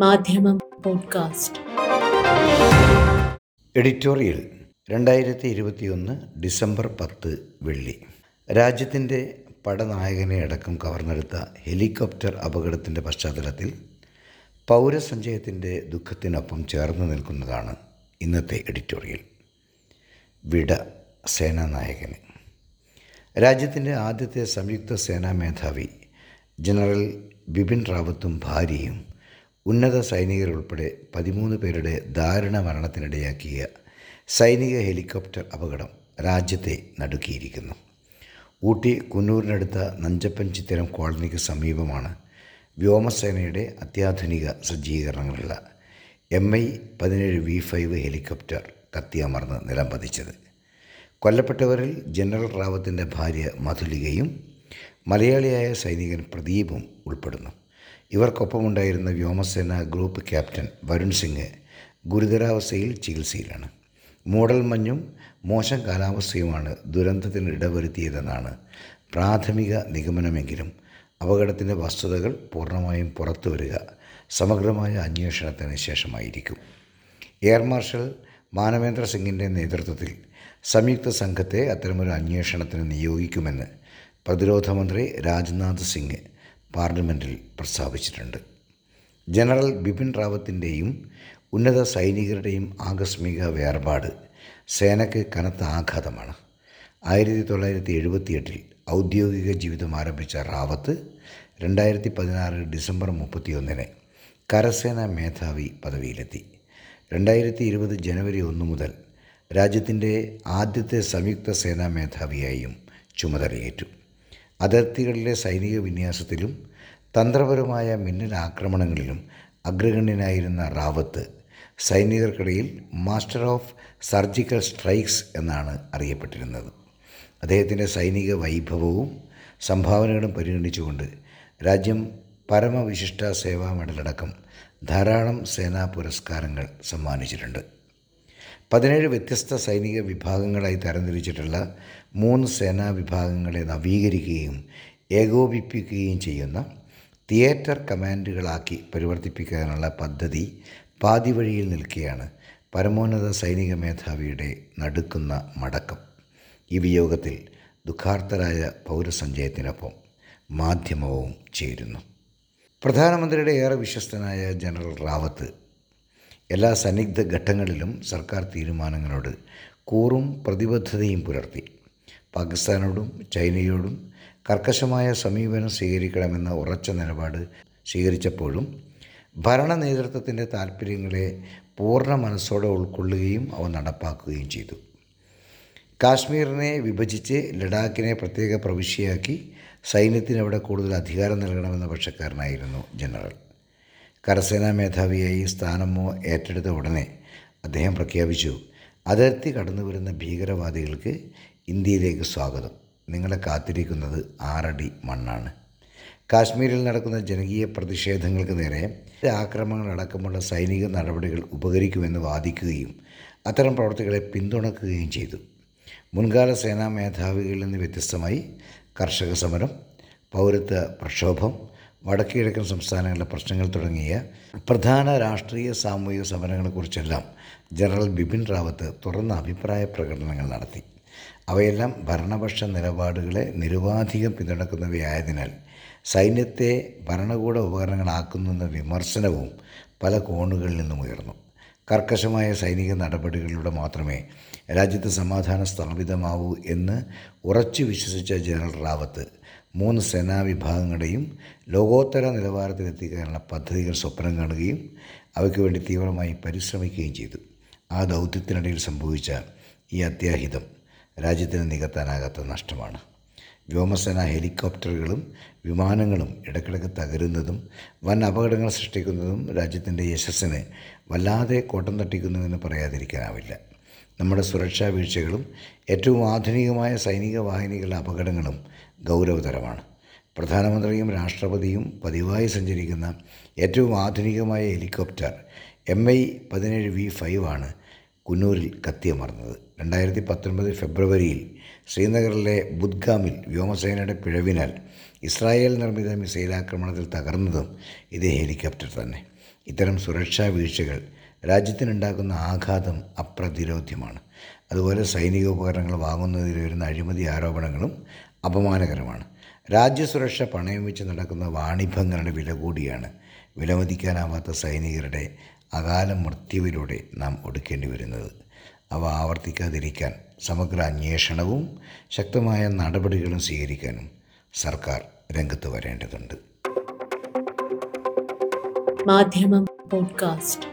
മാധ്യമം podcast. Editorial രണ്ടായിരത്തി ഇരുപത്തിയൊന്ന് ഡിസംബർ പത്ത് വെള്ളി. രാജ്യത്തിന്റെ പടനായകനെ അടക്കം കവർന്നെടുത്ത ഹെലികോപ്റ്റർ അപകടത്തിന്റെ പശ്ചാത്തലത്തിൽ പൗരസഞ്ചയത്തിന്റെ ദുഃഖത്തിനൊപ്പം ചേർന്ന് നിൽക്കുന്നതാണ് ഇന്നത്തെ എഡിറ്റോറിയൽ. വിട സേനാനായകന് രാജ്യത്തിന്റെ ആദ്യത്തെ സംയുക്ത സേനാ മേധാവി ജനറൽ ബിപിൻ റാവത്തും ഭാര്യയും ഉന്നത സൈനികരുൾപ്പെടെ പതിമൂന്ന് പേരുടെ ദാരുണ മരണത്തിനിടയാക്കിയ സൈനിക ഹെലികോപ്റ്റർ അപകടം രാജ്യത്തെ നടുക്കിയിരിക്കുന്നു. ഊട്ടി കുന്നൂരിനടുത്ത നഞ്ചപ്പൻ ചിത്തിരം കോളനിക്ക് സമീപമാണ് വ്യോമസേനയുടെ അത്യാധുനിക സജ്ജീകരണങ്ങളുള്ള എം ഐ പതിനേഴ് വി ഫൈവ് ഹെലികോപ്റ്റർ കത്തിയമർന്ന് നിലം പതിച്ചത് കൊല്ലപ്പെട്ടവരിൽ ജനറൽ റാവത്തിന്റെ ഭാര്യ മധുലികയും മലയാളിയായ സൈനികൻ പ്രദീപും ഉൾപ്പെടുന്നു. ഇവർക്കൊപ്പമുണ്ടായിരുന്ന വ്യോമസേന ഗ്രൂപ്പ് ക്യാപ്റ്റൻ വരുൺ സിംഗ് ഗുരുതരാവസ്ഥയിൽ ചികിത്സയിലാണ്. മൂടൽ മഞ്ഞും മോശം കാലാവസ്ഥയുമാണ് ദുരന്തത്തിന് ഇടവരുത്തിയതെന്നാണ് പ്രാഥമിക നിഗമനമെങ്കിലും. അപകടത്തിന്റെ വസ്തുതകൾ പൂർണമായും പുറത്തു വരിക സമഗ്രമായ അന്വേഷണത്തിന് ശേഷമായിരിക്കും. എയർ മാർഷൽ മാനവേന്ദ്ര സിംഗിന്റെ നേതൃത്വത്തിൽ സംയുക്ത സംഘത്തെ അത്തരമൊരു അന്വേഷണത്തിന് നിയോഗിക്കുമെന്ന് പ്രതിരോധ മന്ത്രി രാജ്നാഥ് സിംഗ് പാർലമെന്റിൽ പ്രസ്താവിച്ചിട്ടുണ്ട്. ജനറൽ ബിപിൻ റാവത്തിന്റെയും ഉന്നത സൈനികരുടെയും ആകസ്മിക വേർപാട് സേനയ്ക്ക് കനത്ത ആഘാതമാണ്. ആയിരത്തി തൊള്ളായിരത്തി എഴുപത്തിയെട്ടിൽ ഔദ്യോഗിക ജീവിതം ആരംഭിച്ച റാവത്ത് രണ്ടായിരത്തി പതിനാറ് ഡിസംബർ മുപ്പത്തിയൊന്നിന് കരസേനാ മേധാവി പദവിയിലെത്തി. രണ്ടായിരത്തി ഇരുപത് ജനുവരി ഒന്ന് മുതൽ രാജ്യത്തിന്റെ ആദ്യത്തെ സംയുക്ത സേനാ മേധാവിയായും ചുമതലയേറ്റു. അതിർത്തികളിലെ സൈനിക വിന്യാസത്തിലും തന്ത്രപരമായ മിന്നൽ ആക്രമണങ്ങളിലും അഗ്രഗണ്യനായിരുന്ന റാവത്ത് സൈനികർക്കിടയിൽ മാസ്റ്റർ ഓഫ് സർജിക്കൽ സ്ട്രൈക്സ് എന്നാണ് അറിയപ്പെട്ടിരുന്നത്. അദ്ദേഹത്തിന്റെ സൈനിക വൈഭവവും സംഭാവനകളും പരിഗണിച്ചുകൊണ്ട് രാജ്യം പരമവിശിഷ്ട സേവാ മെഡലടക്കം ധാരാളം സേനാ പുരസ്കാരങ്ങൾ സമ്മാനിച്ചിട്ടുണ്ട്. പതിനേഴ് വ്യത്യസ്ത സൈനിക വിഭാഗങ്ങളായി തരംതിരിച്ചിട്ടുള്ള മൂന്ന് സേനാ വിഭാഗങ്ങളെ നവീകരിക്കുകയും ഏകോപിപ്പിക്കുകയും ചെയ്യുന്ന തിയേറ്റർ കമാൻഡുകളാക്കി പരിവർത്തിപ്പിക്കാനുള്ള പദ്ധതി പാതിവഴിയിൽ നിൽക്കുകയാണ് പരമോന്നത സൈനിക മേധാവിയുടെ നടുക്കുന്ന മടക്കം. ഈ വിയോഗത്തിൽ ദുഃഖാർത്തരായ പൗരസഞ്ചയത്തിനൊപ്പം മാധ്യമവും ചേരുന്നു. പ്രധാനമന്ത്രിയുടെ ഏറെ വിശ്വസ്തനായ ജനറൽ റാവത്ത് എല്ലാ സന്നിഗ്ധ ഘട്ടങ്ങളിലും സർക്കാർ തീരുമാനങ്ങളോട് കൂറും പ്രതിബദ്ധതയും പുലർത്തി. പാകിസ്ഥാനോടും ചൈനയോടും കർക്കശമായ സമീപനം സ്വീകരിക്കണമെന്ന ഉറച്ച നിലപാട് സ്വീകരിച്ചപ്പോഴും ഭരണ നേതൃത്വത്തിന്റെ താൽപ്പര്യങ്ങളെ പൂർണ മനസ്സോടെ ഉൾക്കൊള്ളുകയും അവ നടപ്പാക്കുകയും ചെയ്തു. കാശ്മീരിനെ വിഭജിച്ച് ലഡാക്കിനെ പ്രത്യേക പ്രവിശ്യയാക്കി സൈന്യത്തിന് അവിടെ കൂടുതൽ അധികാരം നൽകണമെന്ന പക്ഷക്കാരനായിരുന്നു ജനറൽ. കരസേനാ മേധാവിയായി സ്ഥാനമോ ഏറ്റെടുത്ത ഉടനെ അദ്ദേഹം പ്രഖ്യാപിച്ചു. അതിർത്തി കടന്നു വരുന്ന ഭീകരവാദികൾക്ക് ഇന്ത്യയിലേക്ക് സ്വാഗതം. നിങ്ങളെ കാത്തിരിക്കുന്നത് ആറടി മണ്ണാണ്. കാശ്മീരിൽ നടക്കുന്ന ജനകീയ പ്രതിഷേധങ്ങൾക്ക് നേരെ ആക്രമണങ്ങളടക്കമുള്ള സൈനിക നടപടികൾ ഉപകരിക്കുമെന്ന് വാദിക്കുകയും അത്തരം പ്രവർത്തികളെ പിന്തുണക്കുകയും ചെയ്തു. മുൻകാല സേനാ മേധാവികളിൽ നിന്ന് വ്യത്യസ്തമായി കർഷക സമരം പൗരത്വ പ്രക്ഷോഭം വടക്കുകിഴക്കൻ സംസ്ഥാനങ്ങളിലെ പ്രശ്നങ്ങൾ തുടങ്ങിയ പ്രധാന രാഷ്ട്രീയ സാമൂഹിക സമരങ്ങളെക്കുറിച്ചെല്ലാം ജനറൽ ബിപിൻ റാവത്ത് തുറന്ന അഭിപ്രായ പ്രകടനങ്ങൾ നടത്തി. അവയെല്ലാം ഭരണപക്ഷ നിലപാടുകളെ നിരുപാധികം പിന്തുണക്കുന്നവയായതിനാൽ സൈന്യത്തെ ഭരണകൂട ഉപകരണങ്ങളാക്കുന്നെന്ന വിമർശനവും പല കോണുകളിൽ നിന്നും ഉയർന്നു. കർക്കശമായ സൈനിക നടപടികളിലൂടെ മാത്രമേ രാജ്യത്ത് സമാധാനം സ്ഥാപിതമാവൂ എന്ന് ഉറച്ചു വിശ്വസിച്ച ജനറൽ റാവത്ത് മൂന്ന് സേനാ വിഭാഗങ്ങളുടെയും ലോകോത്തര നിലവാരത്തിലെത്തിക്കാനുള്ള പദ്ധതികൾ സ്വപ്നം കാണുകയും അവയ്ക്ക് വേണ്ടി തീവ്രമായി പരിശ്രമിക്കുകയും ചെയ്തു. ആ ദൗത്യത്തിനിടയിൽ സംഭവിച്ച ഈ അത്യാഹിതം രാജ്യത്തിന് നികത്താനാകാത്ത നഷ്ടമാണ്. വ്യോമസേന ഹെലികോപ്റ്ററുകളും വിമാനങ്ങളും ഇടക്കിടക്ക് തകരുന്നതും വൻ അപകടങ്ങൾ സൃഷ്ടിക്കുന്നതും രാജ്യത്തിന്റെ യശസ്സിനെ വല്ലാതെ കോട്ടം തട്ടിക്കുന്നുവെന്ന് പറയാതിരിക്കാനാവില്ല. നമ്മുടെ സുരക്ഷാ വീഴ്ചകളും ഏറ്റവും ആധുനികമായ സൈനിക വാഹിനികളുടെ അപകടങ്ങളും ഗൗരവതരമാണ്. പ്രധാനമന്ത്രിയും രാഷ്ട്രപതിയും പതിവായി സഞ്ചരിക്കുന്ന ഏറ്റവും ആധുനികമായ ഹെലികോപ്റ്റർ എം ഐ പതിനേഴ് വി ഫൈവ് ആണ് കുന്നൂരിൽ കത്തിയമർന്നത്. രണ്ടായിരത്തി പത്തൊൻപത് ഫെബ്രുവരിയിൽ ശ്രീനഗറിലെ ബുദ്ഗാമിൽ വ്യോമസേനയുടെ പിഴവിനാൽ ഇസ്രായേൽ നിർമ്മിത മിസൈൽ ആക്രമണത്തിൽ തകർന്നതും ഇതേ ഹെലികോപ്റ്റർ തന്നെ. ഇത്തരം സുരക്ഷാ വീഴ്ചകൾ രാജ്യത്തിനുണ്ടാക്കുന്ന ആഘാതം അപ്രതിരോധ്യമാണ്. അതുപോലെ സൈനിക ഉപകരണങ്ങൾ വാങ്ങുന്നതിൽ വരുന്ന അഴിമതി ആരോപണങ്ങളും അപമാനകരമാണ്. രാജ്യസുരക്ഷ പണയം വെച്ച് നടക്കുന്ന വാണിഭങ്ങളുടെ വില കൂടിയാണ് വിലമതിക്കാനാവാത്ത സൈനികരുടെ അകാല മൃത്യുവിലൂടെ നാം ഒടുക്കേണ്ടി വരുന്നത്. അവ ആവർത്തിക്കാതിരിക്കാൻ സമഗ്ര അന്വേഷണവും ശക്തമായ നടപടികളും സ്വീകരിക്കാനും സർക്കാർ രംഗത്ത് വരേണ്ടതുണ്ട്. മാധ്യമം പോഡ്കാസ്റ്റ്.